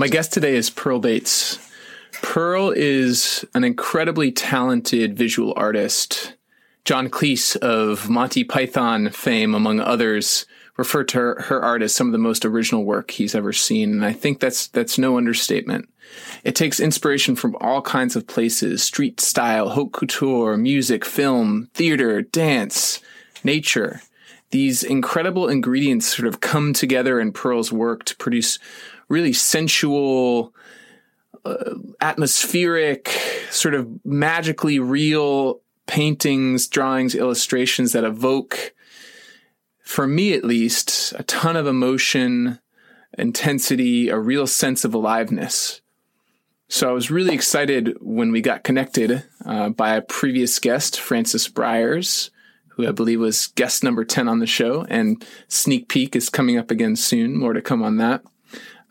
My guest today is Pearl Bates. Pearl is an incredibly talented visual artist. John Cleese of Monty Python fame, among others, referred to her, her, art as some of the most original work he's ever seen, and I think that's that's no understatement. It takes inspiration from all kinds of places: street style, haute couture, music, film, theater, dance, nature. These incredible ingredients sort of come together in Pearl's work to produce really sensual, uh, atmospheric, sort of magically real paintings, drawings, illustrations that evoke, for me at least, a ton of emotion, intensity, a real sense of aliveness. So I was really excited when we got connected uh, by a previous guest, Francis Briers, who I believe was guest number 10 on the show, and Sneak Peek is coming up again soon. More to come on that.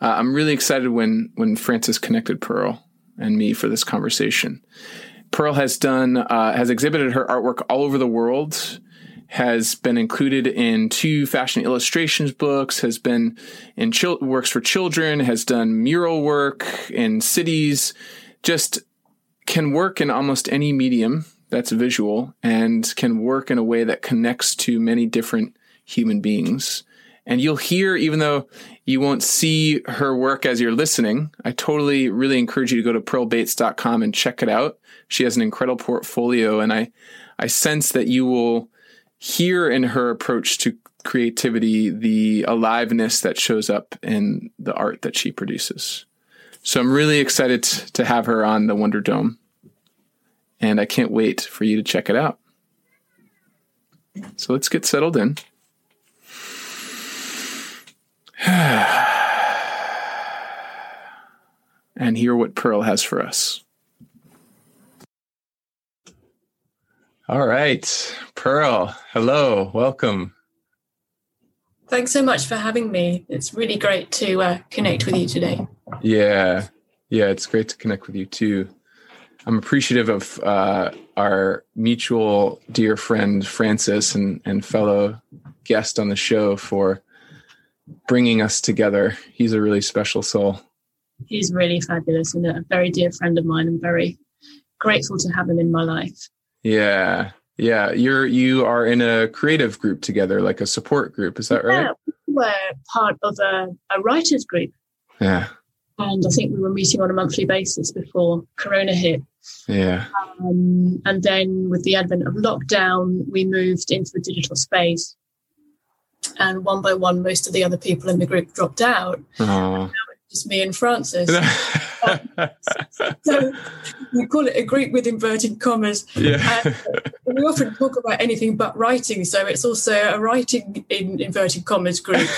Uh, I'm really excited when when Francis connected Pearl and me for this conversation. Pearl has done uh, has exhibited her artwork all over the world. Has been included in two fashion illustrations books. Has been in chil- works for children. Has done mural work in cities. Just can work in almost any medium that's visual and can work in a way that connects to many different human beings. And you'll hear, even though you won't see her work as you're listening, I totally really encourage you to go to pearlbates.com and check it out. She has an incredible portfolio, and I, I sense that you will hear in her approach to creativity the aliveness that shows up in the art that she produces. So I'm really excited to have her on the Wonder Dome, and I can't wait for you to check it out. So let's get settled in. And hear what Pearl has for us. All right, Pearl, hello, welcome. Thanks so much for having me. It's really great to uh, connect with you today. Yeah, yeah, it's great to connect with you too. I'm appreciative of uh, our mutual dear friend Francis and, and fellow guest on the show for bringing us together. He's a really special soul. He's really fabulous and a very dear friend of mine. I'm very grateful to have him in my life. Yeah. Yeah. You're you are in a creative group together, like a support group. Is that right? Yeah, we're part of a, a writers group. Yeah. And I think we were meeting on a monthly basis before Corona hit. Yeah. Um, and then with the advent of lockdown, we moved into the digital space and one by one, most of the other people in the group dropped out. Just me and Francis. so we call it a group with inverted commas. Yeah. we often talk about anything but writing, so it's also a writing in inverted commas group.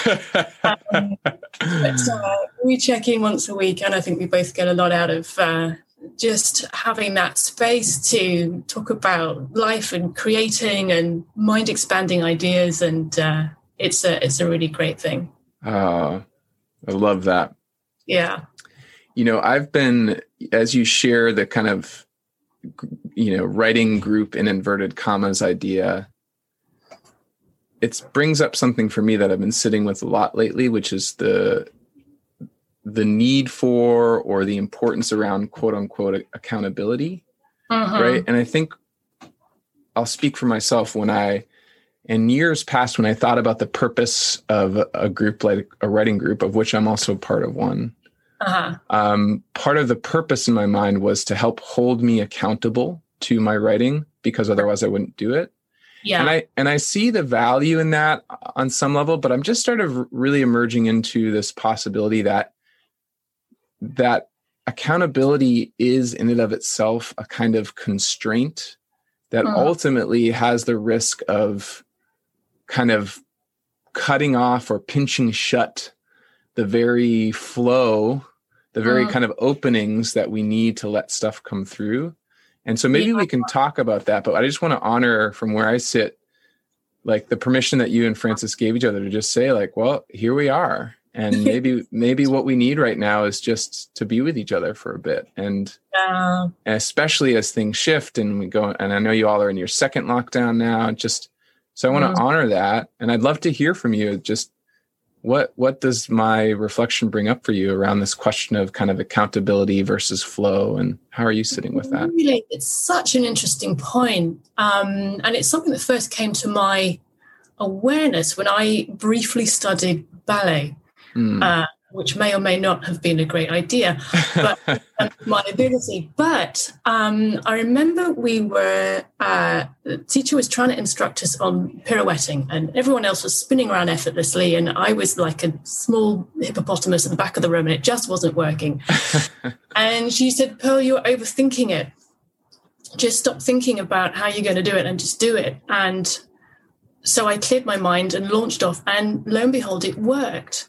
Um, but uh, we check in once a week, and I think we both get a lot out of. Uh, just having that space to talk about life and creating and mind expanding ideas and uh, it's a it's a really great thing. Uh, I love that. Yeah. You know, I've been as you share the kind of you know writing group in inverted commas idea. It brings up something for me that I've been sitting with a lot lately, which is the the need for or the importance around quote unquote accountability. Uh-huh. Right. And I think I'll speak for myself when I in years past, when I thought about the purpose of a group like a writing group, of which I'm also part of one, uh-huh. um, part of the purpose in my mind was to help hold me accountable to my writing because otherwise I wouldn't do it. Yeah. And I and I see the value in that on some level, but I'm just sort of really emerging into this possibility that that accountability is in and of itself a kind of constraint that uh-huh. ultimately has the risk of kind of cutting off or pinching shut the very flow, the very uh-huh. kind of openings that we need to let stuff come through. And so maybe yeah. we can talk about that, but I just want to honor from where I sit, like the permission that you and Francis gave each other to just say, like, well, here we are. And maybe, maybe what we need right now is just to be with each other for a bit. And, and especially as things shift and we go, and I know you all are in your second lockdown now, just so I want to mm. honor that. And I'd love to hear from you just what what does my reflection bring up for you around this question of kind of accountability versus flow and how are you sitting with that really it's such an interesting point um, and it's something that first came to my awareness when i briefly studied ballet mm. uh, which may or may not have been a great idea, but my ability. But um, I remember we were, uh, the teacher was trying to instruct us on pirouetting, and everyone else was spinning around effortlessly. And I was like a small hippopotamus at the back of the room, and it just wasn't working. and she said, Pearl, you're overthinking it. Just stop thinking about how you're going to do it and just do it. And so I cleared my mind and launched off, and lo and behold, it worked.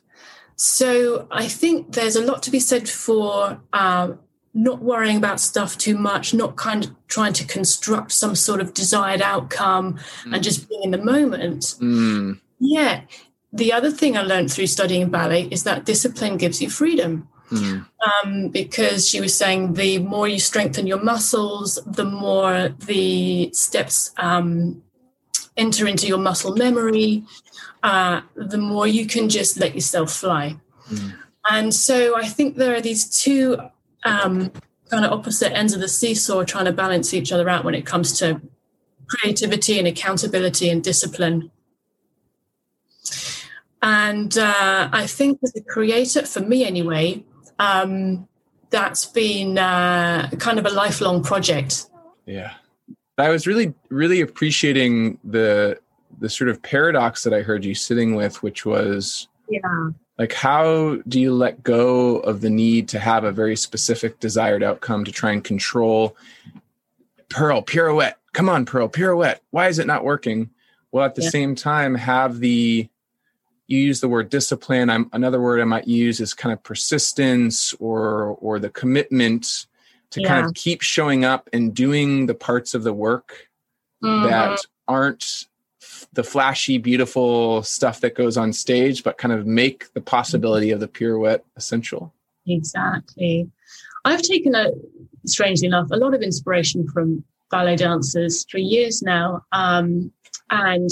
So I think there's a lot to be said for um, not worrying about stuff too much, not kind of trying to construct some sort of desired outcome mm. and just being in the moment. Mm. Yeah. The other thing I learned through studying ballet is that discipline gives you freedom. Mm. Um, because she was saying the more you strengthen your muscles, the more the steps um, enter into your muscle memory, uh, the more you can just let yourself fly. Mm. And so I think there are these two um, kind of opposite ends of the seesaw trying to balance each other out when it comes to creativity and accountability and discipline. And uh, I think as a creator, for me anyway, um, that's been uh, kind of a lifelong project. Yeah. I was really, really appreciating the the sort of paradox that I heard you sitting with, which was yeah. like how do you let go of the need to have a very specific desired outcome to try and control Pearl pirouette? Come on, Pearl pirouette. Why is it not working? Well, at the yeah. same time, have the you use the word discipline. I'm, another word I might use is kind of persistence or or the commitment to yeah. kind of keep showing up and doing the parts of the work mm-hmm. that aren't the flashy, beautiful stuff that goes on stage, but kind of make the possibility of the pirouette essential. Exactly. I've taken a, strangely enough, a lot of inspiration from ballet dancers for years now. Um, and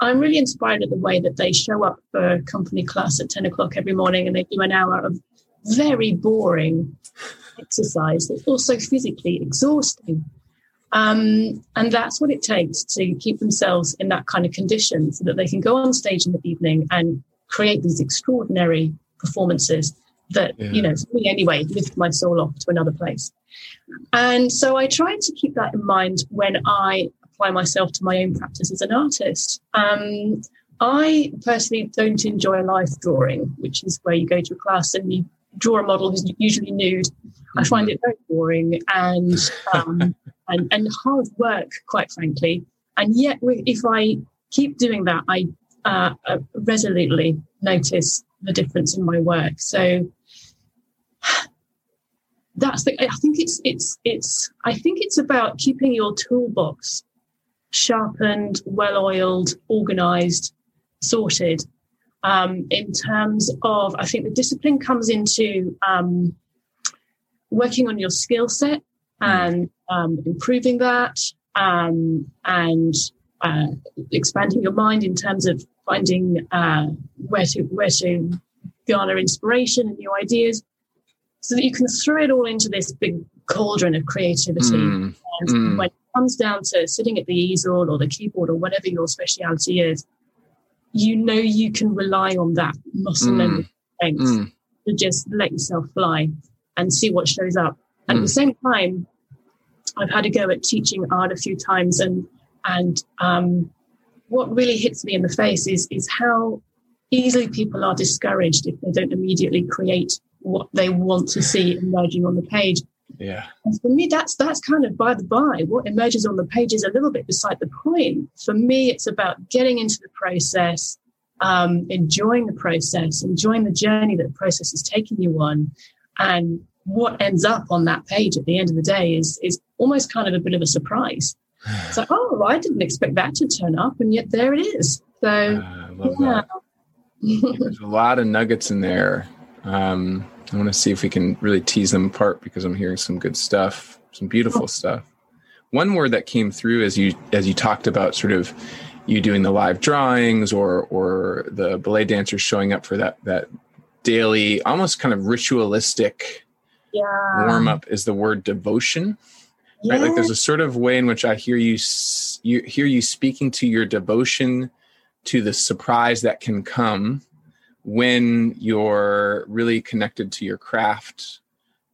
I'm really inspired at the way that they show up for company class at 10 o'clock every morning and they do an hour of very boring exercise that's also physically exhausting. Um, and that's what it takes to keep themselves in that kind of condition so that they can go on stage in the evening and create these extraordinary performances that, yeah. you know, for me anyway, lift my soul off to another place. And so I try to keep that in mind when I apply myself to my own practice as an artist. Um, I personally don't enjoy a life drawing, which is where you go to a class and you draw a model who's usually nude. I find it very boring and um, and, and hard work, quite frankly. And yet, if I keep doing that, I uh, uh, resolutely notice the difference in my work. So that's the. I think it's it's it's. I think it's about keeping your toolbox sharpened, well oiled, organized, sorted. Um, in terms of, I think the discipline comes into um, working on your skill set hmm. and um, improving that um, and uh, expanding your mind in terms of finding uh, where to where to garner inspiration and new ideas, so that you can throw it all into this big cauldron of creativity. Mm. And mm. when it comes down to sitting at the easel or the keyboard or whatever your speciality is, you know you can rely on that muscle mm. memory strength mm. to just let yourself fly and see what shows up. And mm. at the same time, I've had a go at teaching art a few times, and and um, what really hits me in the face is is how easily people are discouraged if they don't immediately create what they want to see emerging on the page. Yeah. And for me, that's that's kind of by the by. What emerges on the page is a little bit beside the point. For me, it's about getting into the process, um, enjoying the process, enjoying the journey that the process is taking you on, and what ends up on that page at the end of the day is is almost kind of a bit of a surprise. It's like, oh, I didn't expect that to turn up, and yet there it is. So, uh, yeah. There's a lot of nuggets in there. Um, I want to see if we can really tease them apart because I'm hearing some good stuff, some beautiful oh. stuff. One word that came through as you as you talked about sort of you doing the live drawings or or the ballet dancers showing up for that that daily almost kind of ritualistic yeah. warm up is the word devotion yeah. right like there's a sort of way in which i hear you you hear you speaking to your devotion to the surprise that can come when you're really connected to your craft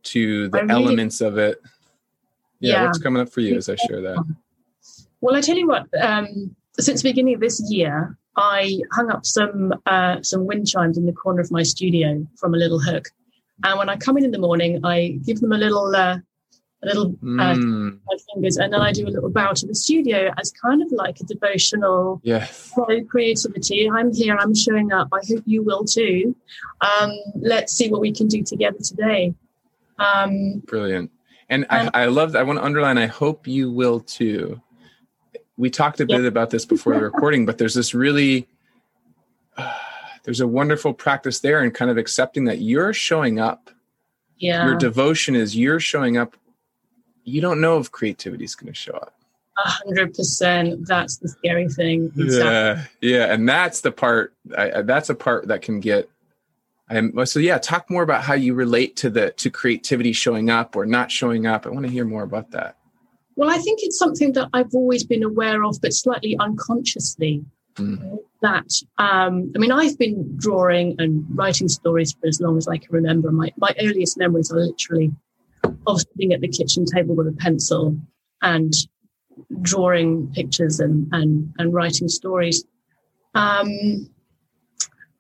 to the really, elements of it. Yeah, yeah, what's coming up for you as i share that? Well i tell you what um, since the beginning of this year i hung up some uh, some wind chimes in the corner of my studio from a little hook. And when i come in in the morning i give them a little uh, a little uh, mm. fingers, and then I do a little bow to the studio as kind of like a devotional yes. creativity. I'm here, I'm showing up. I hope you will too. Um, let's see what we can do together today. Um, Brilliant. And I, I love I want to underline, I hope you will too. We talked a bit yeah. about this before the recording, but there's this really, uh, there's a wonderful practice there and kind of accepting that you're showing up. Yeah. Your devotion is you're showing up you don't know if creativity is going to show up. A hundred percent. That's the scary thing. Exactly. Yeah, yeah, and that's the part. I, that's a part that can get. I'm, so yeah, talk more about how you relate to the to creativity showing up or not showing up. I want to hear more about that. Well, I think it's something that I've always been aware of, but slightly unconsciously. Mm. That um, I mean, I've been drawing and writing stories for as long as I can remember. My my earliest memories are literally of sitting at the kitchen table with a pencil and drawing pictures and and, and writing stories. Um,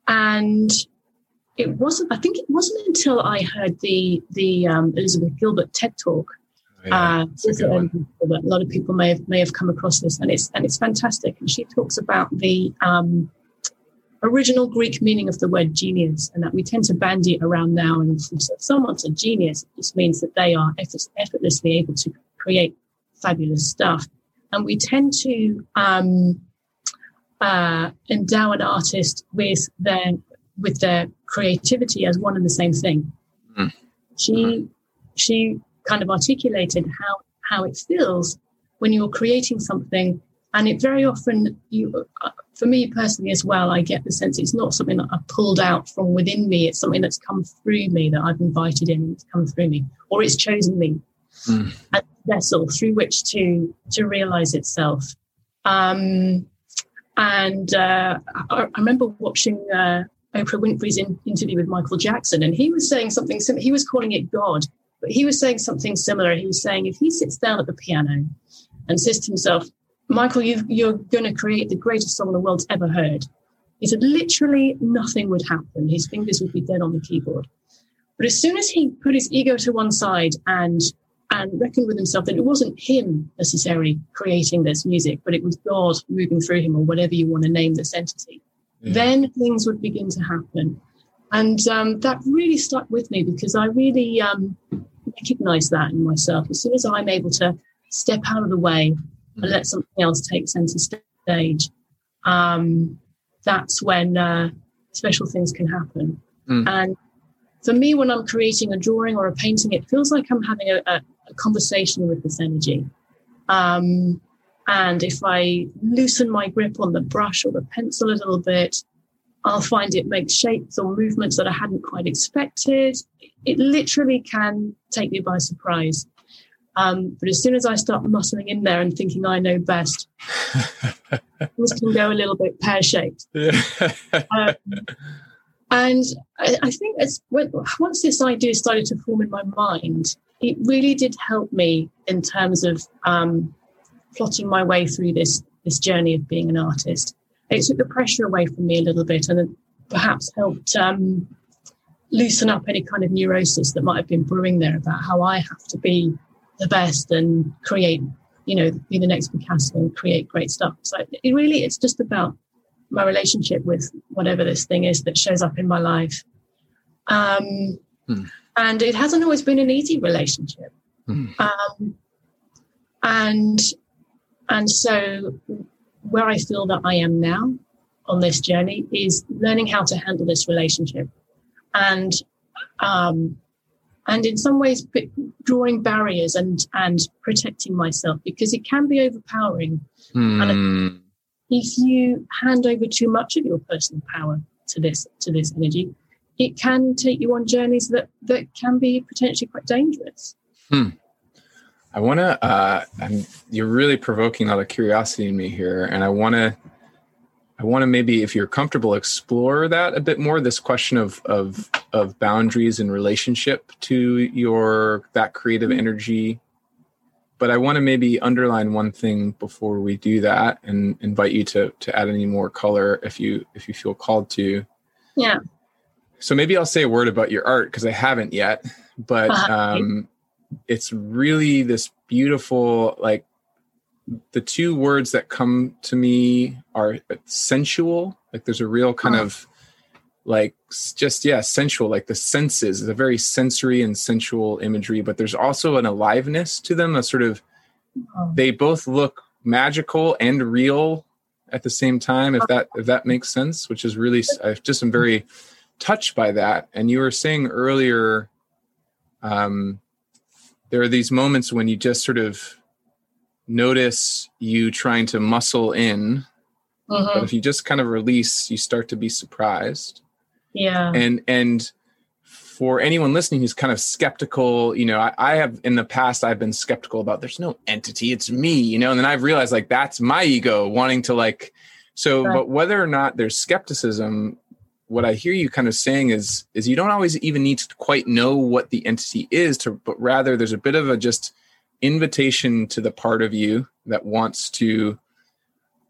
and it wasn't. I think it wasn't until I heard the the um, Elizabeth Gilbert TED Talk. Oh, yeah, uh, a lot of people may have may have come across this, and it's and it's fantastic. And she talks about the um, original Greek meaning of the word genius, and that we tend to bandy it around now. And if someone's a genius, it just means that they are effortlessly able to create fabulous stuff. And we tend to um, uh, endow an artist with their with their creativity as one and the same thing. Mm. She mm. she kind of articulated how how it feels when you're creating something and it very often you uh, for me personally as well i get the sense it's not something that i've pulled out from within me. It's something that's come through me that i've invited in it's come through me or it's chosen me. Mm. as a vessel through which to to realize itself. Um, and uh, I, I, remember watching uh, oprah winfrey's in, interview with michael jackson and he was saying something similar he was calling it god but he was saying something similar. He was saying if he sits down at the piano and says to himself Michael, you are going to create the greatest song the world's ever heard. He said literally nothing would happen. His fingers would be dead on the keyboard. But as soon as he put his ego to one side and and reckoned with himself that it wasn't him necessarily creating this music, but it was God moving through him, or whatever you want to name this entity, yeah. then things would begin to happen. And um, that really stuck with me because I really um, recognize that in myself. As soon as I'm able to step out of the way and let something else take center stage, um, that's when uh, special things can happen. Mm. And for me, when I'm creating a drawing or a painting, it feels like I'm having a, a, a conversation with this energy. Um, and if I loosen my grip on the brush or the pencil a little bit, I'll find it makes shapes or movements that I hadn't quite expected. It literally can take me by surprise. Um, but as soon as I start muscling in there and thinking I know best, this can go a little bit pear shaped. um, and I, I think it's once this idea started to form in my mind, it really did help me in terms of um, plotting my way through this this journey of being an artist. It took the pressure away from me a little bit, and perhaps helped um, loosen up any kind of neurosis that might have been brewing there about how I have to be the best and create, you know, be the next Picasso and create great stuff. So it really, it's just about my relationship with whatever this thing is that shows up in my life. Um, hmm. And it hasn't always been an easy relationship. Hmm. Um, and and so where I feel that I am now on this journey is learning how to handle this relationship and um, and in some ways drawing barriers and and protecting myself because it can be overpowering mm. and if you hand over too much of your personal power to this to this energy it can take you on journeys that that can be potentially quite dangerous hmm. i want to uh you're really provoking a lot of curiosity in me here and i want to I want to maybe, if you're comfortable, explore that a bit more. This question of of of boundaries and relationship to your that creative mm-hmm. energy. But I want to maybe underline one thing before we do that, and invite you to to add any more color if you if you feel called to. Yeah. So maybe I'll say a word about your art because I haven't yet, but uh-huh. um, it's really this beautiful like the two words that come to me are sensual like there's a real kind oh. of like just yeah sensual like the senses is a very sensory and sensual imagery but there's also an aliveness to them a sort of oh. they both look magical and real at the same time if that if that makes sense which is really i just am very touched by that and you were saying earlier um there are these moments when you just sort of notice you trying to muscle in mm-hmm. but if you just kind of release you start to be surprised yeah and and for anyone listening who's kind of skeptical you know I, I, have in the past i've been skeptical about there's no entity it's me you know and then i've realized like that's my ego wanting to like so right. but whether or not there's skepticism what i hear you kind of saying is is you don't always even need to quite know what the entity is to but rather there's a bit of a just invitation to the part of you that wants to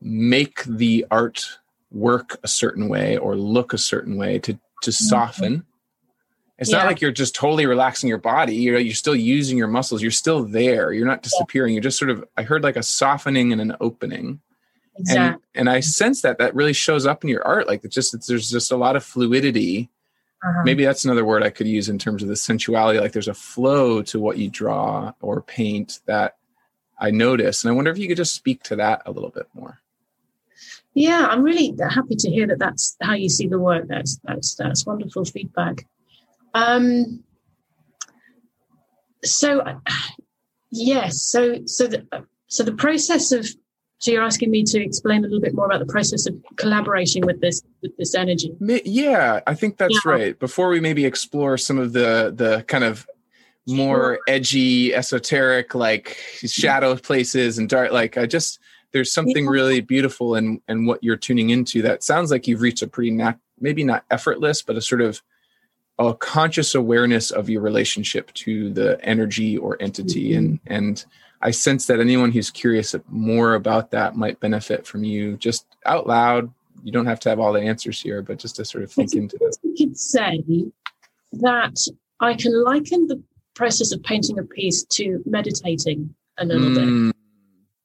make the art work a certain way or look a certain way to to mm-hmm. soften. It's yeah. not like you're just totally relaxing your body. You're you're still using your muscles. You're still there. You're not disappearing. You're just sort of i heard like a softening and an opening. Exactly. and and i sense that that really shows up in your art. Like it's just there's just a lot of fluidity uh-huh. Maybe that's another word I could use in terms of the sensuality. Like there's a flow to what you draw or paint that I notice. And I wonder if you could just speak to that a little bit more. Yeah, I'm really happy to hear that that's how you see the work. That's that's that's wonderful feedback. Um, so yes, so so the so the process of so you're asking me to explain a little bit more about the process of collaborating with this with this energy. Yeah, I think that's yeah. right. Before we maybe explore some of the the kind of more edgy, esoteric, like shadow places and dark, like I just there's something yeah. really beautiful in in what you're tuning into. That sounds like you've reached a pretty nat- maybe not effortless, but a sort of a conscious awareness of your relationship to the energy or entity mm-hmm. and and I sense that anyone who's curious more about that might benefit from you just out loud. You don't have to have all the answers here, but just to sort of think into this. You could say that I can liken the process of painting a piece to meditating a little mm. bit.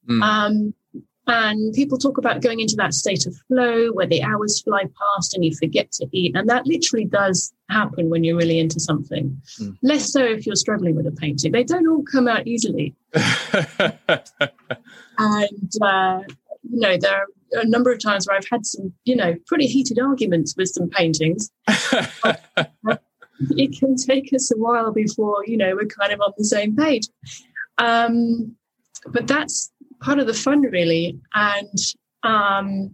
Mm. Um, and people talk about going into that state of flow where the hours fly past and you forget to eat. And that literally does happen when you're really into something. Mm. Less so if you're struggling with a painting. They don't all come out easily. and, uh, you know, there are a number of times where I've had some, you know, pretty heated arguments with some paintings. it can take us a while before, you know, we're kind of on the same page. Um, but that's part of the fun really and um,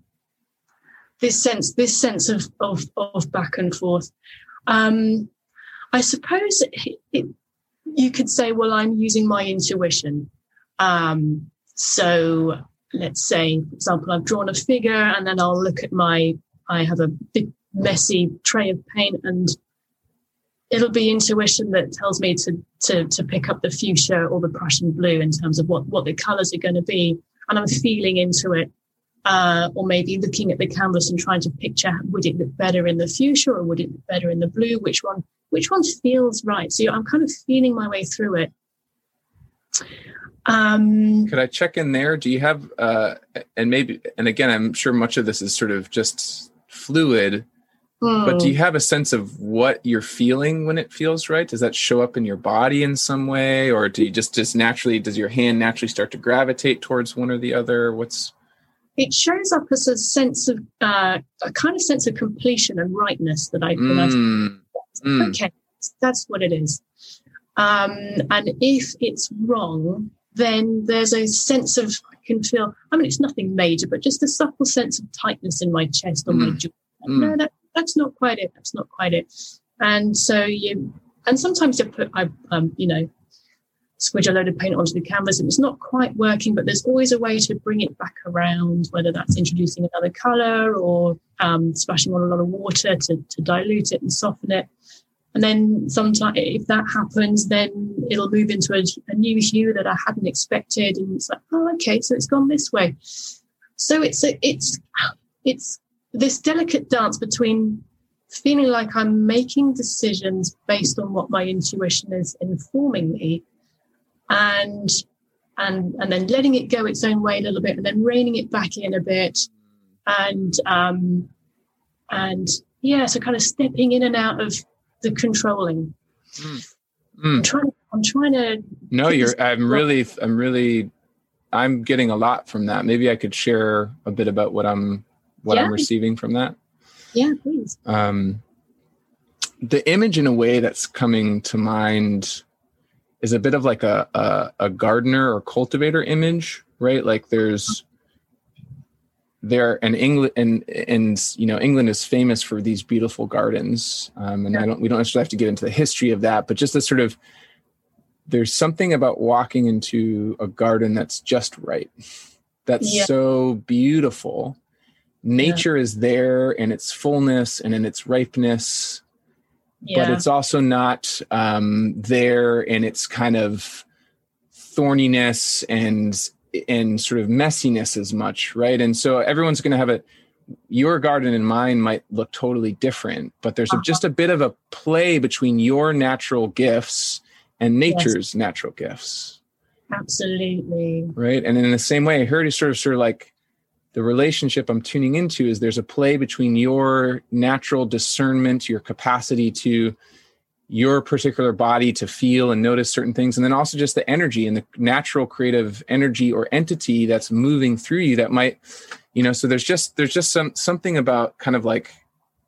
this sense this sense of of, of back and forth um, i suppose it, it, you could say, well, I'm using my intuition. Um, so let's say, for example, I've drawn a figure and then I'll look at my, I have a big messy tray of paint and it'll be intuition that tells me to, to, to pick up the fuchsia or the Prussian blue in terms of what, what the colors are going to be. And I'm feeling into it. Uh, or maybe looking at the canvas and trying to picture would it look better in the fuchsia or would it look better in the blue? Which one? Which one feels right? So I'm kind of feeling my way through it. Um, Could I check in there? Do you have, uh, and maybe, and again, I'm sure much of this is sort of just fluid, but do you hmm. have a sense of what you're feeling when it feels right? Does that show up in your body in some way, or do you just just naturally? Does your hand naturally start to gravitate towards one or the other? What's it shows up as a sense of uh, a kind of sense of completion and rightness that I mm. mm. okay, that's what it is. Um, and if it's wrong, then there's a sense of I can feel. I mean, it's nothing major, but just a subtle sense of tightness in my chest or mm. my jaw. Mm. No, that, that's not quite it. That's not quite it. And so you, and sometimes you put, I, um, you know, squidge a load of paint onto the canvas and it's not quite working, but there's always a way to bring it back around, whether that's introducing another color or um, splashing on a lot of water to, to dilute it and soften it. And then sometimes, if that happens, then it'll move into a, a, new hue that I hadn't expected, and it's like, oh, okay, so it's gone this way. So it's a, it's it's this delicate dance between feeling like I'm making decisions based on what my intuition is informing me, and and and then letting it go its own way a little bit, and then reining it back in a bit, and um, and yeah, so kind of stepping in and out of the controlling. Mm. Mm. I'm trying. I'm trying to. No, you're. I'm really. I'm really. I'm getting a lot from that. Maybe I could share a bit about what I'm what yeah. I'm receiving from that. Yeah, please. Um, the image, in a way, that's coming to mind is a bit of like a, a, a gardener or cultivator image, right? Like there's there and England and and you know England is famous for these beautiful gardens. Um, and yeah. I don't we don't necessarily have to get into the history of that, but just the sort of there's something about walking into a garden that's just right. That's yeah. so beautiful. Nature yeah. is there in its fullness and in its ripeness, but it's also not um, there in its kind of thorniness and and sort of messiness as much, right? And so everyone's going to have a your garden and mine might look totally different, but there's uh-huh. a, just a bit of a play between your natural gifts and nature's yes. natural gifts. Absolutely. Right. And in the same way, I heard you sort of sort of like the relationship I'm tuning into is there's a play between your natural discernment, your capacity to your particular body to feel and notice certain things and then also just the energy and the natural creative energy or entity that's moving through you that might you know so there's just there's just some something about kind of like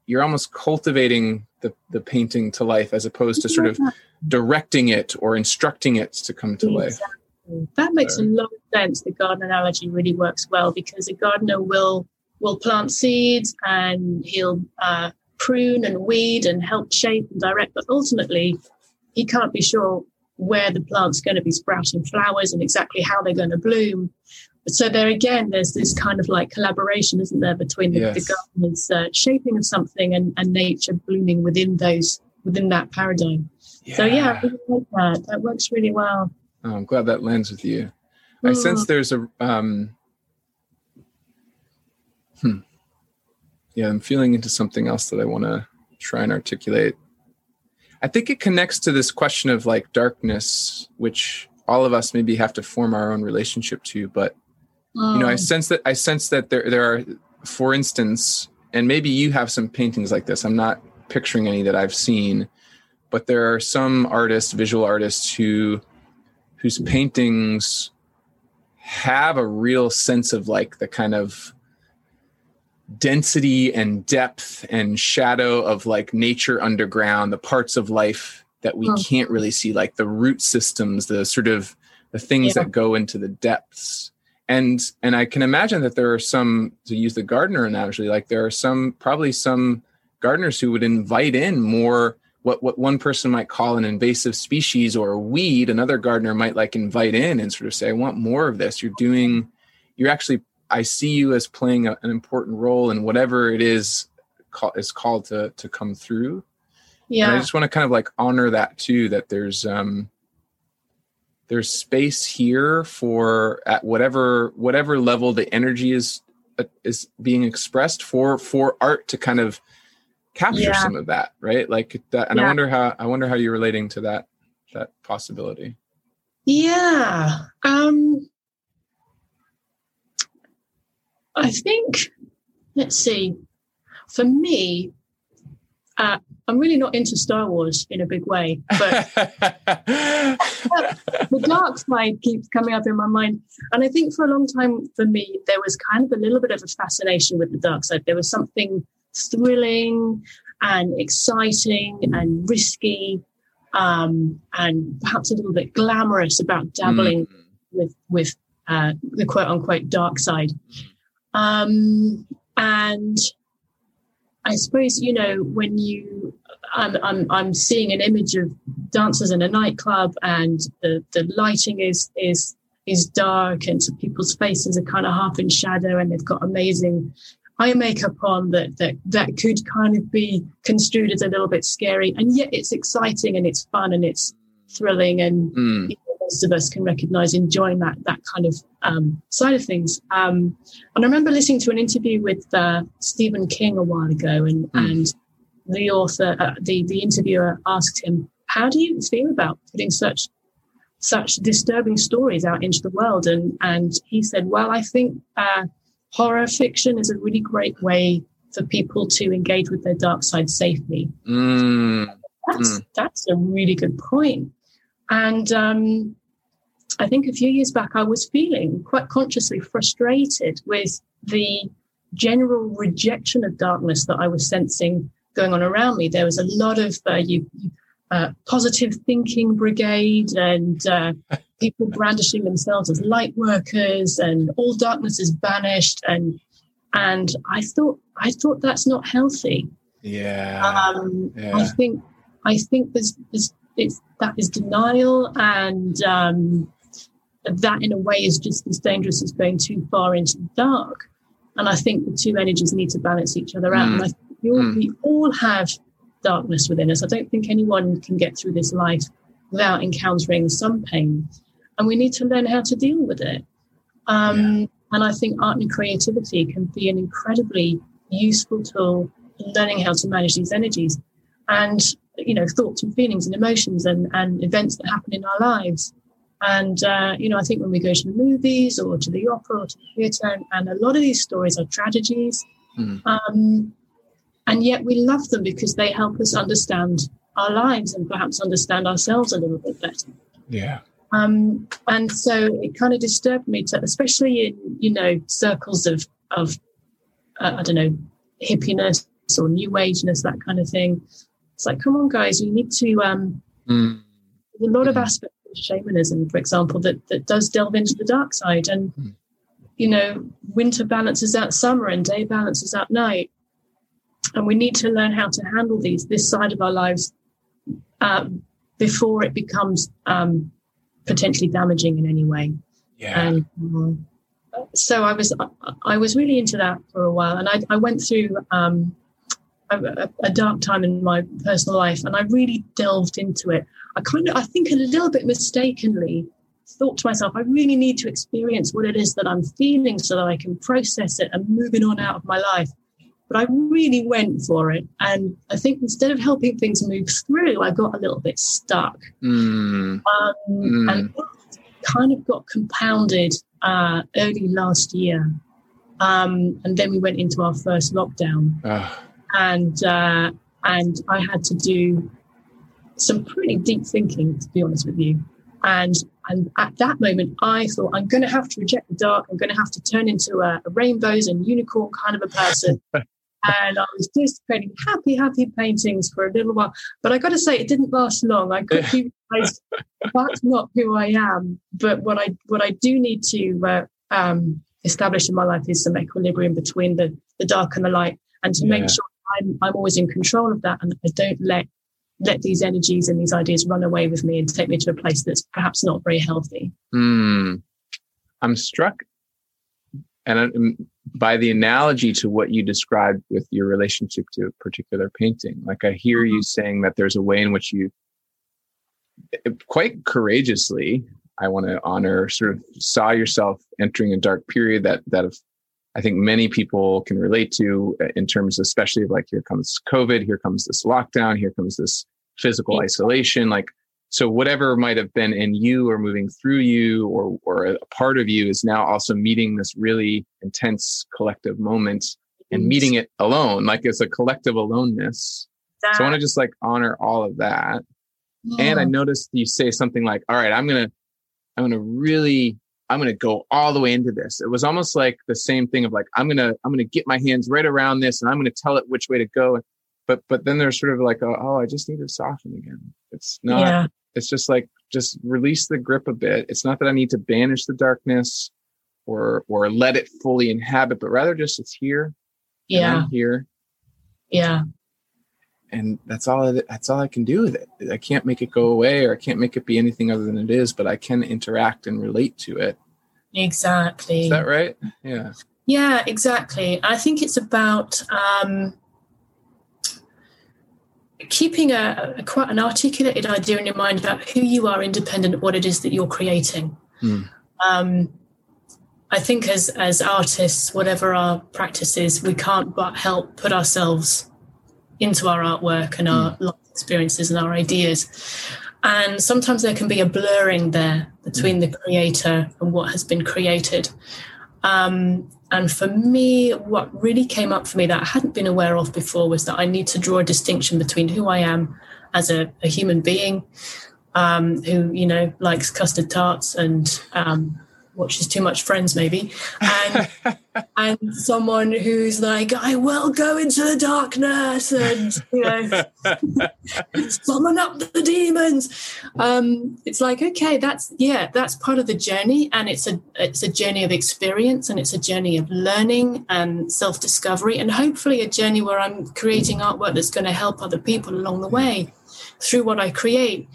you're almost cultivating the the painting to life as opposed to sort of directing it or instructing it to come to life. That makes a lot of sense. The garden analogy really works well because a gardener will will plant seeds and he'll uh, prune and weed and help shape and direct, but ultimately he can't be sure where the plant's going to be sprouting flowers and exactly how they're going to bloom. So there again, there's this kind of like collaboration, isn't there, between the, yes. the gardener's uh, shaping of something and, and nature blooming within those within that paradigm. Yeah. So yeah, really like that. That works really well. Oh, I'm glad that lands with you. I sense mm. there's a um, hmm yeah, I'm feeling into something else that I want to try and articulate. I think it connects to this question of like darkness, which all of us maybe have to form our own relationship to. But you know, I mm. sense that I sense that there there are, for instance, and maybe you have some paintings like this. I'm not picturing any that I've seen, but there are some artists, visual artists, who whose paintings have a real sense of like the kind of density and depth and shadow of like nature underground, the parts of life that we oh. can't really see, like the root systems, the sort of the things yeah. that go into the depths. And and I can imagine that there are some, to use the gardener analogy, like there are some probably some gardeners who would invite in more what what one person might call an invasive species or a weed, another gardener might like invite in and sort of say, "I want more of this." You're doing, you're actually. I see you as playing a, an important role in whatever it is call, is called to to come through. Yeah, and I just want to kind of like honor that too. That there's um there's space here for at whatever whatever level the energy is uh, is being expressed for for art to kind of capture yeah. some of that right like that and yeah. i wonder how i wonder how you're relating to that that possibility yeah um i think let's see for me uh, I'm really not into Star Wars in a big way, but the dark side keeps coming up in my mind. And I think for a long time, for me, there was kind of a little bit of a fascination with the dark side. There was something thrilling and exciting and risky, um, and perhaps a little bit glamorous about dabbling mm. with with uh, the quote unquote dark side. Um, and I suppose you know when you I'm, I'm I'm seeing an image of dancers in a nightclub and the the lighting is is is dark and so people's faces are kind of half in shadow and they've got amazing eye makeup on that that that could kind of be construed as a little bit scary. And yet it's exciting and it's fun and it's thrilling and mm most of us can recognize enjoying that that kind of um, side of things. Um, and I remember listening to an interview with uh, Stephen King a while ago, and mm. and the author, uh, the the interviewer asked him, "How do you feel about putting such such disturbing stories out into the world?" And and he said, "Well, I think uh, horror fiction is a really great way." For people to engage with their dark side safely. Mm. That's, mm. that's a really good point. And um, I think a few years back, I was feeling quite consciously frustrated with the general rejection of darkness that I was sensing going on around me. There was a lot of uh, you, uh, positive thinking brigade and uh, people brandishing themselves as light workers, and all darkness is banished. And and I thought I thought that's not healthy. Yeah. Um, yeah. I think I think there's, there's it's that is denial and um, that in a way is just as dangerous as going too far into the dark. And I think the two energies need to balance each other out. Mm. And I think we all, mm. we all have darkness within us. I don't think anyone can get through this life without encountering some pain. And we need to learn how to deal with it. Um, yeah. And I think art and creativity can be an incredibly useful tool in learning how to manage these energies and, you know, thoughts and feelings and emotions and, and events that happen in our lives. And, uh, you know, I think when we go to the movies or to the opera or to the theatre, and, and a lot of these stories are tragedies. Mm. Um, and yet we love them because they help us understand our lives and perhaps understand ourselves a little bit better. Yeah. Um, and so it kind of disturbed me to, especially in, you know, circles of, of, uh, I don't know, hippiness or new ageness, that kind of thing. It's like, come on, guys, you need to, um, mm. a lot mm. of aspects shamanism, for example, that, that does delve into the dark side. And, mm. you know, winter balances out summer and day balances out night. And we need to learn how to handle these, this side of our lives, um, before it becomes um, potentially damaging in any way. Yeah. And, uh, so I was I was really into that for a while, and I, I went through um, a, a, dark time in my personal life, and I really delved into it. I kind of, I think, a little bit mistakenly thought to myself, I really need to experience what it is that I'm feeling so that I can process it and move it on out of my life. But I really went for it, and I think instead of helping things move through, I got a little bit stuck, mm. Um, mm. and kind of got compounded uh, early last year. Um, and then we went into our first lockdown. Ah and uh, and I had to do some pretty deep thinking, to be honest with you. And and at that moment, I thought I'm going to have to reject the dark. I'm going to have to turn into a, a rainbows and unicorn kind of a person. and I was just creating happy, happy paintings for a little while. But I got to say, it didn't last long. I quickly realized that's not who I am. But what I what I do need to uh, um, establish in my life is some equilibrium between the the dark and the light, and to yeah. make sure I'm, I'm always in control of that and I don't let let these energies and these ideas run away with me and take me to a place that's perhaps not very healthy. Mm. I'm struck and by the analogy to what you described with your relationship to a particular painting. Like I hear you mm-hmm. saying that there's a way in which you eh, quite courageously, I want to honor, sort of saw yourself entering a dark period that that I think many people can relate to uh, in terms, especially of like here comes COVID, here comes this lockdown, here comes this physical isolation. Like, so whatever might have been in you or moving through you or, or a part of you is now also meeting this really intense collective moment and meeting it alone. Like it's a collective aloneness. That, so I want to just like honor all of that. Yeah. And I noticed you say something like, all right, I'm going to, I'm going to really I'm going to go all the way into this. It was almost like the same thing of like, I'm going to, I'm going to get my hands right around this and I'm going to tell it which way to go. But, but then there's sort of like, a, oh, I just need to soften again. It's not, yeah. it's just like, just release the grip a bit. It's not that I need to banish the darkness or, or let it fully inhabit, but rather just it's here. Yeah. here. Yeah and that's all that's all I can do with it. I can't make it go away or I can't make it be anything other than it is, but I can interact and relate to it. Exactly. Is that right? Yeah. Yeah, exactly. I think it's about um, keeping a, a, quite an articulated idea in your mind about who you are, independent of what it is that you're creating. Hmm. Um, I think as as artists, whatever our practice is, we can't but help put ourselves into our artwork and our mm. life experiences and our ideas. And sometimes there can be a blurring there between mm. the creator and what has been created. Um, and for me, what really came up for me that I hadn't been aware of before was that I need to draw a distinction between who I am as a, a human being um, who, you know, likes custard tarts and um, watches too much Friends, maybe, and and someone who's like, I will go into the darkness and you know summon up the demons. Um, it's like okay, that's yeah, that's part of the journey, and it's a it's a journey of experience, and it's a journey of learning and self discovery, and hopefully a journey where I'm creating artwork that's going to help other people along the way through what I create.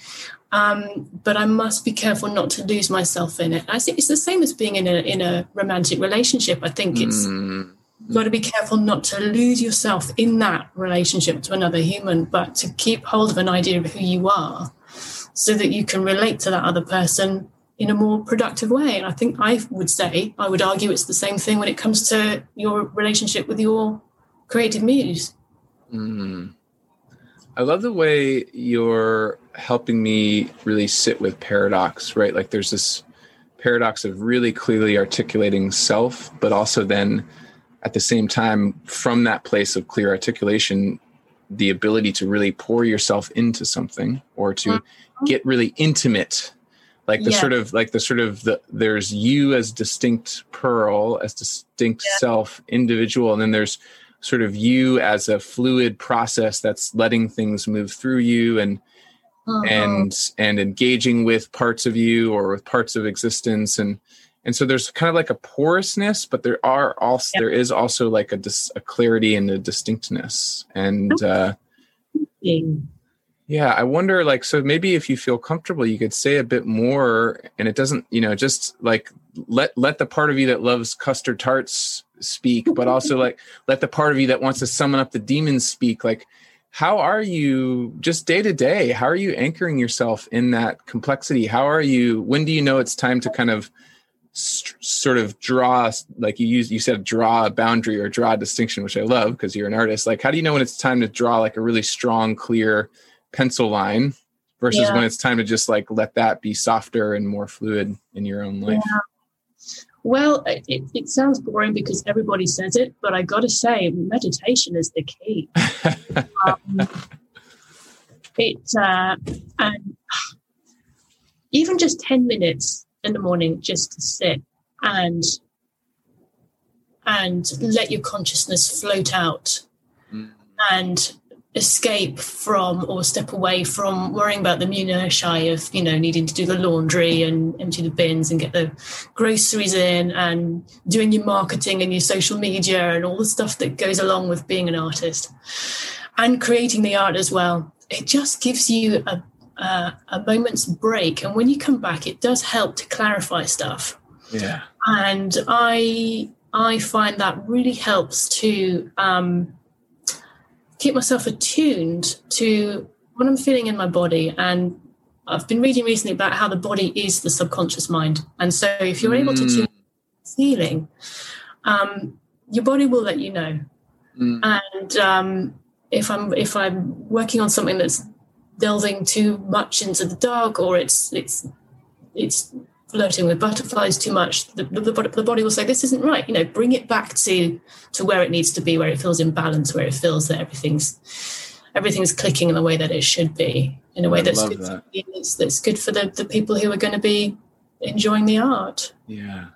Um, but I must be careful not to lose myself in it. I think it's the same as being in a in a romantic relationship. I think it's mm. got to be careful not to lose yourself in that relationship to another human, but to keep hold of an idea of who you are, so that you can relate to that other person in a more productive way. And I think I would say, I would argue, it's the same thing when it comes to your relationship with your creative muse. Mm. I love the way you're helping me really sit with paradox, right? Like there's this paradox of really clearly articulating self, but also then at the same time, from that place of clear articulation, the ability to really pour yourself into something or to mm-hmm. get really intimate like the yeah. sort of like the sort of the there's you as distinct pearl as distinct yeah. self individual and then there's sort of you as a fluid process that's letting things move through you and uh-huh. and and engaging with parts of you or with parts of existence and and so there's kind of like a porousness but there are also yep. there is also like a, dis, a clarity and a distinctness and uh yeah i wonder like so maybe if you feel comfortable you could say a bit more and it doesn't you know just like let let the part of you that loves custard tarts speak but also like let the part of you that wants to summon up the demons speak. Like how are you just day to day how are you anchoring yourself in that complexity? How are you when do you know it's time to kind of st- sort of draw like you use you said draw a boundary or draw a distinction which i love because you're an artist. Like how do you know when it's time to draw like a really strong clear pencil line versus yeah. when it's time to just like let that be softer and more fluid in your own life yeah. Well, it, it sounds boring because everybody says it, but I got to say, meditation is the key. um, it uh, and even just ten minutes in the morning, just to sit and and let your consciousness float out, mm. and escape from or step away from worrying about the minutiae of you know needing to do the laundry and empty the bins and get the groceries in and doing your marketing and your social media and all the stuff that goes along with being an artist and creating the art as well it just gives you a, a, a moment's break. And when you come back, it does help to clarify stuff. Yeah. And I I find that really helps to um, keep myself attuned to what I'm feeling in my body. And I've been reading recently about how the body is the subconscious mind. And so if you're able to tune feeling, um, your body will let you know. Mm. And um, if I'm if I'm working on something that's delving too much into the dark or it's it's it's flirting with butterflies too much the, the, the, body will say this isn't right. You know bring it back to to where it needs to be where it feels in balance where it feels that everything's everything's clicking in the way that it should be in a way that's good, that. that's, that's good for the, the people who are going to be enjoying the art. Yeah.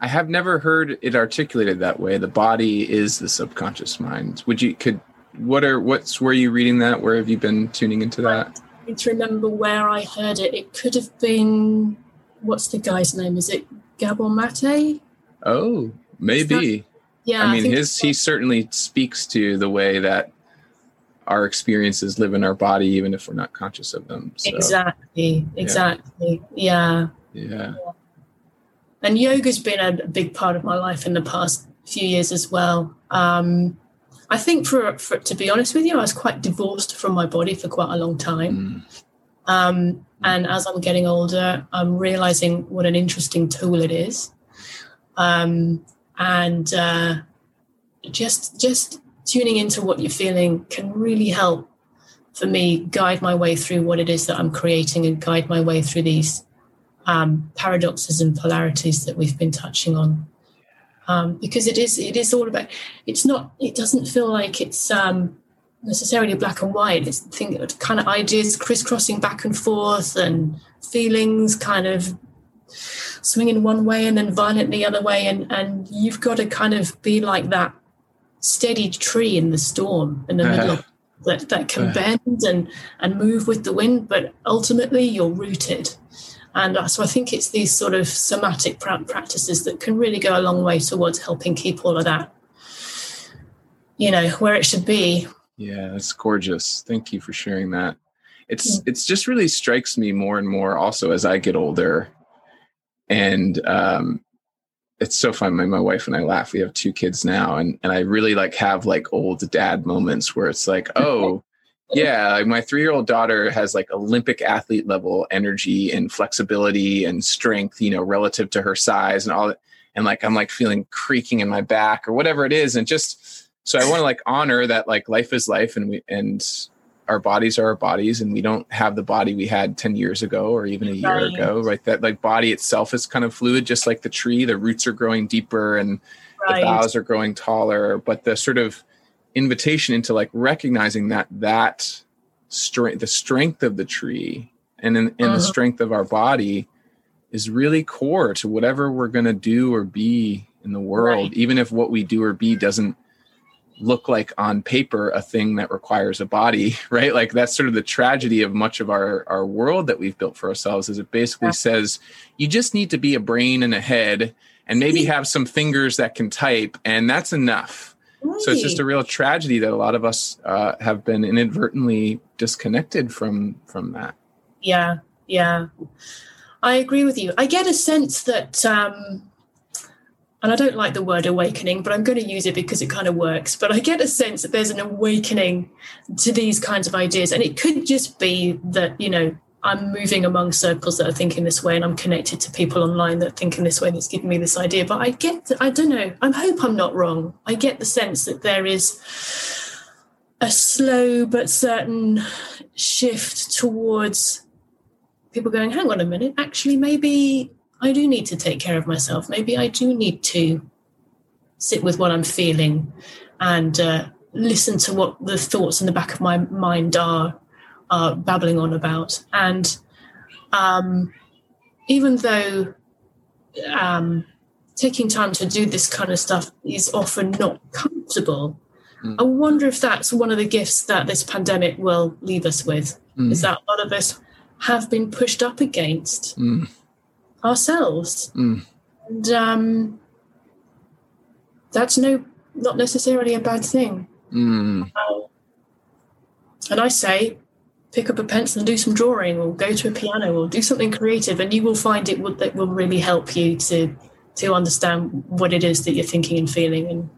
I have never heard it articulated that way. The body is the subconscious mind. Would you could what are what's where are you reading that? Where have you been tuning into that? I need to remember where i heard it. It could have been what's the guy's name? Is it Gabor Maté? Oh maybe. That, yeah i mean I his he certainly speaks to the way that our experiences live in our body even if we're not conscious of them so, exactly exactly yeah. yeah. Yeah. And yoga's been a big part of my life in the past few years as well. Um, I think for, for to be honest with you, I was quite divorced from my body for quite a long time. Mm. Um, and as I'm getting older, I'm realizing what an interesting tool it is. Um, and uh, just just tuning into what you're feeling can really help for me guide my way through what it is that I'm creating and guide my way through these um, paradoxes and polarities that we've been touching on um, because it is it is all about it's not it doesn't feel like it's um, necessarily black and white. It's think kind of ideas crisscrossing back and forth and feelings kind of swinging one way and then violently the other way. And and you've got to kind of be like that steady tree in the storm in the middle of uh-huh. that, that can uh-huh. bend and and move with the wind but ultimately you're rooted. And so I think it's these sort of somatic practices that can really go a long way towards helping keep all of that, you know, where it should be. Yeah, that's gorgeous. Thank you for sharing that. It's mm. it's just really strikes me more and more also as I get older. And um it's so fun. My, my wife and I laugh. We have two kids now, and and I really like have like old dad moments where it's like, oh, yeah like my three-year-old daughter has like olympic athlete level energy and flexibility and strength you know relative to her size and all that and like i'm like feeling creaking in my back or whatever it is and just so i want to like honor that like life is life and we and our bodies are our bodies and we don't have the body we had 10 years ago or even a year right. ago right that like body itself is kind of fluid just like the tree the roots are growing deeper and right. the boughs are growing taller but the sort of invitation into like recognizing that that strength the strength of the tree and in, and uh-huh. the strength of our body is really core to whatever we're going to do or be in the world right. even if what we do or be doesn't look like on paper a thing that requires a body right like that's sort of the tragedy of much of our our world that we've built for ourselves is it basically yeah. says you just need to be a brain and a head and maybe have some fingers that can type and that's enough so it's just a real tragedy that a lot of us uh, have been inadvertently disconnected from from that. Yeah, yeah, I agree with you. I get a sense that, um, and I don't like the word awakening, but I'm going to use it because it kind of works. But I get a sense that there's an awakening to these kinds of ideas, and it could just be that you know I'm moving among circles that are thinking this way, and I'm connected to people online that think in this way. That's giving me this idea. But I get, I don't know. I hope I'm not wrong. I get the sense that there is a slow but certain shift towards people going, "Hang on a minute. Actually, maybe I do need to take care of myself. Maybe I do need to sit with what I'm feeling and uh, listen to what the thoughts in the back of my mind are." are babbling on about. And um, even though um, taking time to do this kind of stuff is often not comfortable, mm. I wonder if that's one of the gifts that this pandemic will leave us with. Mm. Is that a lot of us have been pushed up against mm. Ourselves, hmm. and um, that's no not necessarily a bad thing. Hmm. Uh, and I say pick up a pencil and do some drawing or go to a piano or do something creative and you will find it will, that will really help you to to understand what it is that you're thinking and feeling and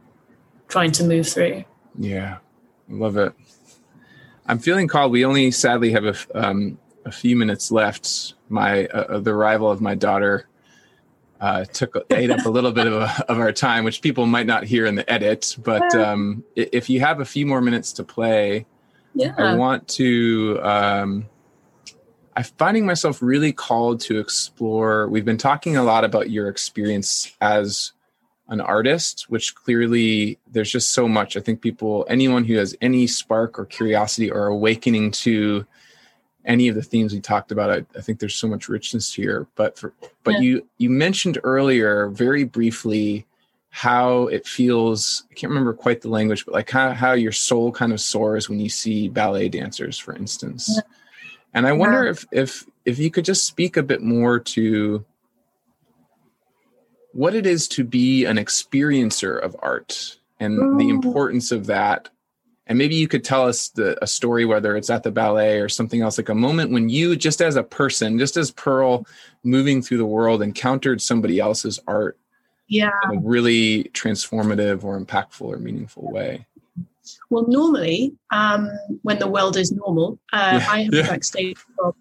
trying to move through yeah love it i'm feeling called we only sadly have a, um, a few minutes left my uh, uh the arrival of my daughter uh, took ate up a little bit of, of our time, which people might not hear in the edit. But um, if you have a few more minutes to play, yeah. I want to. Um, I'm finding myself really called to explore. We've been talking a lot about your experience as an artist, which clearly there's just so much. I think people, anyone who has any spark or curiosity or awakening to any of the themes we talked about, I, I think there's so much richness here. But for, but yeah. you you mentioned earlier very briefly how it feels. I can't remember quite the language, but like how how your soul kind of soars when you see ballet dancers, for instance. Yeah. And I wonder yeah. if if if you could just speak a bit more to what it is to be an experiencer of art and Ooh. the mm. importance of that and maybe you could tell us the, a story whether it's at the ballet or something else like a moment when you just as a person just as pearl moving through the world encountered somebody else's art yeah in a really transformative or impactful or meaningful way well normally um, when the world is normal uh, yeah. i have yeah. a backstage job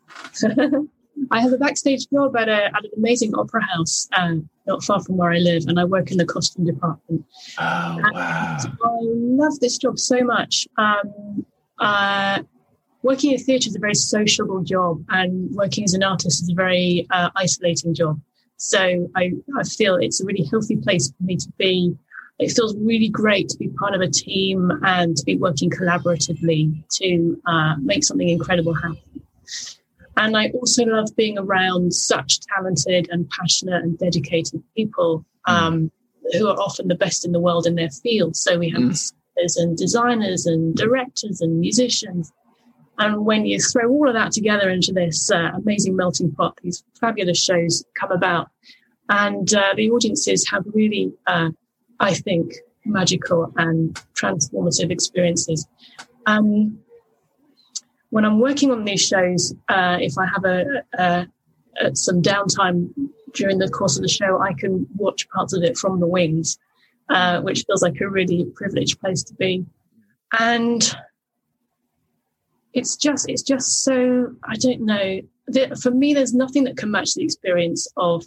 I have a backstage job at, a, at an amazing opera house uh, not far from where I live, and I work in the costume department. Oh, wow. I love this job so much. Um, uh, working in theatre is a very sociable job, and working as an artist is a very uh, isolating job. So I, I feel it's a really healthy place for me to be. It feels really great to be part of a team and to be working collaboratively to uh, make something incredible happen. And I also love being around such talented and passionate and dedicated people mm. um, mm. who are often the best in the world in their field. So we have mm. and designers and directors and musicians. And when you throw all of that together into this uh, amazing melting pot, these fabulous shows come about. And uh, the audiences have really, uh, I think, magical and transformative experiences. Um, when I'm working on these shows, uh, if I have a, a, a, some downtime during the course of the show, I can watch parts of it from the wings, uh, which feels like a really privileged place to be. And it's just, it's just so, I don't know. For me, there's nothing that can match the experience of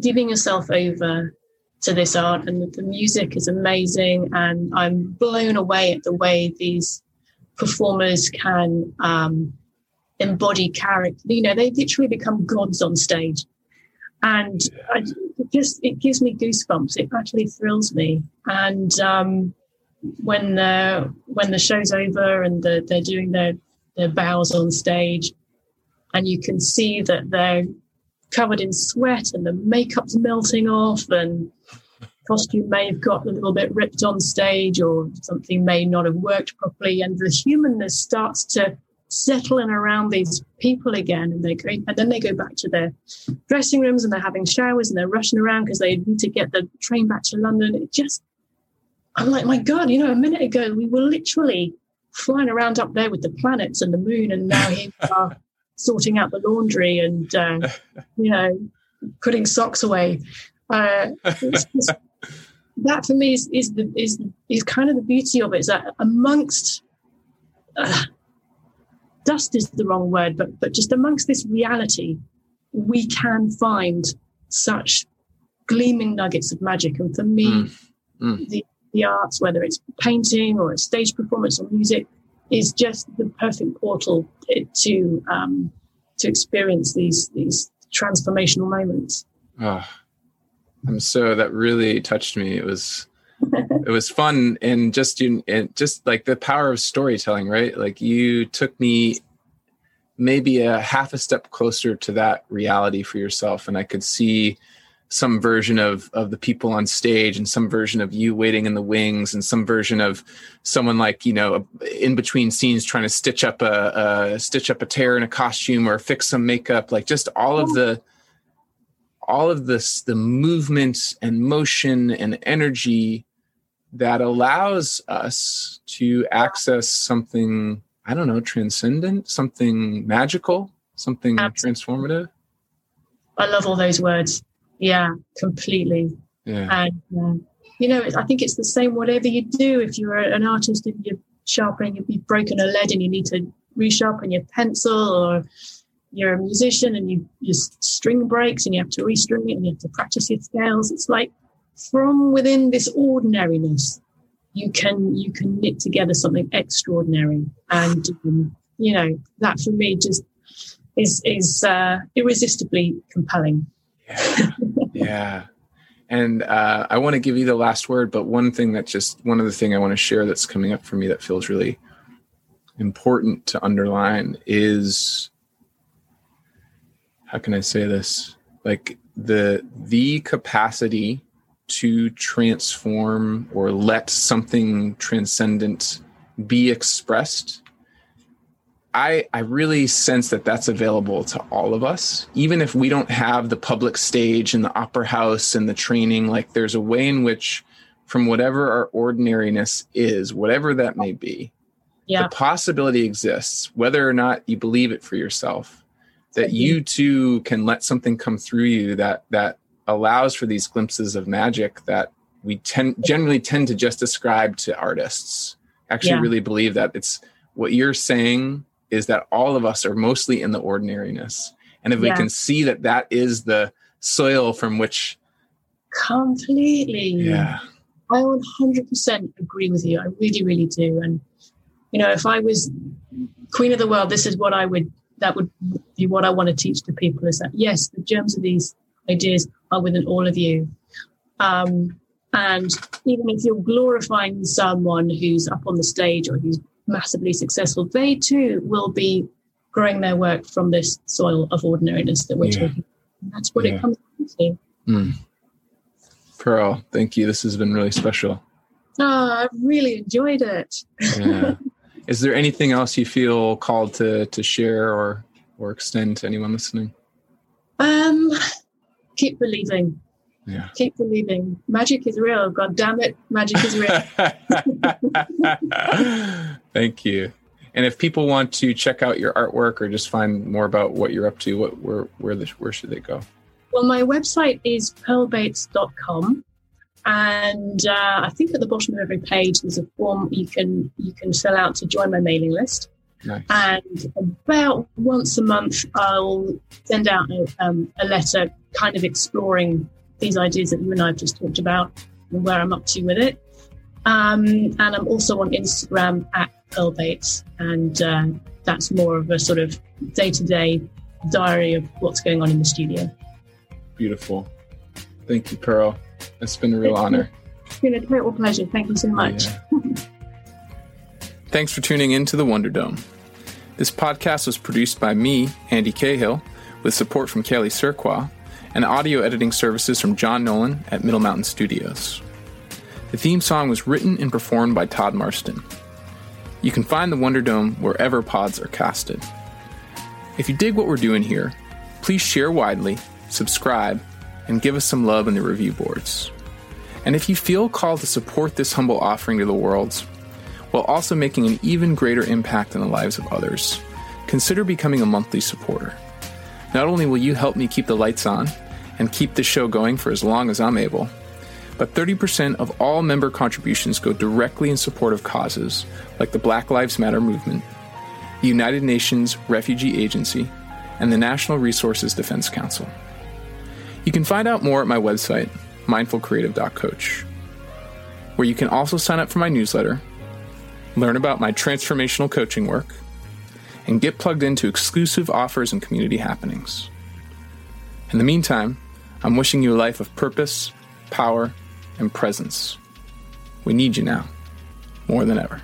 giving yourself over to this art. And the music is amazing. And I'm blown away at the way these performers can um, embody character. You know, they literally become gods on stage, and I, it just it gives me goosebumps. It actually thrills me. And um, when the when the show's over and the, they're doing their their bows on stage, and you can see that they're covered in sweat and the makeup's melting off and costume may have got a little bit ripped on stage or something may not have worked properly and the humanness starts to settle in around these people again and they go and then they go back to their dressing rooms and they're having showers and they're rushing around because they need to get the train back to london. It just i'm like my god you know a minute ago we were literally flying around up there with the planets and the moon and now here we are sorting out the laundry and uh, you know putting socks away. Uh, it's just that for me is is the is is kind of the beauty of it is that amongst uh, dust is the wrong word, but but just amongst this reality, we can find such gleaming nuggets of magic. And for me, mm. Mm. the the arts, whether it's painting or a stage performance or music, is just the perfect portal to um, to experience these these transformational moments. Oh, I'm so that really touched me. It was it was fun and just you and just like the power of storytelling, right? Like you took me maybe a half a step closer to that reality for yourself and I could see some version of of the people on stage and some version of you waiting in the wings and some version of someone like you know in between scenes trying to stitch up a, a stitch up a tear in a costume or fix some makeup like just all of the all of this the movement and motion and energy that allows us to access something I don't know, transcendent, something magical, something Absolutely. transformative. I love all those words. Yeah, completely. Yeah. And, uh, you know, I think it's the same whatever you do. If you're an artist and you're sharpening, you've broken a lead and you need to resharpen your pencil, or you're a musician and you, your string breaks and you have to restring it and you have to practice your scales. It's like from within this ordinariness, you can you can knit together something extraordinary. And um, you know that for me just is is uh, irresistibly compelling. Yeah. yeah. And uh, I want to give you the last word, but one thing that just one other thing I want to share that's coming up for me that feels really important to underline is how can I say this? Like the the capacity to transform or let something transcendent be expressed I, I really sense that that's available to all of us. Even if we don't have the public stage and the opera house and the training, like there's a way in which, from whatever our ordinariness is, whatever that may be, yeah. the possibility exists, whether or not you believe it for yourself, that you too can let something come through you that that allows for these glimpses of magic that we tend generally tend to just ascribe to artists. Actually, yeah. really believe that it's what you're saying is that all of us are mostly in the ordinariness. And if yeah. we can see that that is the soil from which. Completely. Yeah. I 100% agree with you. I really, really do. And, you know, if I was queen of the world, this is what I would, that would be what I want to teach to people is that, yes, the germs of these ideas are within all of you. Um, and even if you're glorifying someone who's up on the stage or who's massively successful, they too will be growing their work from this soil of ordinariness that we're yeah. talking. About. That's what yeah. it comes down to. Mm. Pearl, thank you. This has been really special. Oh, I've really enjoyed it. yeah. Is there anything else you feel called to to share or or extend to anyone listening? Um, keep believing. Yeah. Keep believing. Magic is real. God damn it. Magic is real. Thank you. And if people want to check out your artwork or just find more about what you're up to, what where where the, where should they go? Well, my website is pearlbates.com. And uh, I think at the bottom of every page there's a form you can you can fill out to join my mailing list. Nice. And about once a month, I'll send out a, um, a letter, kind of exploring these ideas that you and I have just talked about and where I'm up to with it. Um, and I'm also on Instagram at Pearl Bates, and uh, that's more of a sort of day to day diary of what's going on in the studio. Beautiful. Thank you, Pearl. It's been a real honor. It's been a total pleasure. Thank you so much. Yeah. Thanks for tuning in to the Wonder Dome. This podcast was produced by me, Andy Cahill, with support from Kelly Surqua and audio editing services from John Nolan at Middle Mountain Studios. The theme song was written and performed by Todd Marston. You can find the Wonder Dome wherever pods are casted. If you dig what we're doing here, please share widely, subscribe, and give us some love in the review boards. And if you feel called to support this humble offering to the world, while also making an even greater impact in the lives of others, consider becoming a monthly supporter. Not only will you help me keep the lights on and keep the show going for as long as I'm able. But 30% of all member contributions go directly in support of causes like the Black Lives Matter movement, the United Nations Refugee Agency, and the National Resources Defense Council. You can find out more at my website, mindfulcreative.coach, where you can also sign up for my newsletter, learn about my transformational coaching work, and get plugged into exclusive offers and community happenings. In the meantime, I'm wishing you a life of purpose, power, and presence. We need you now, more than ever.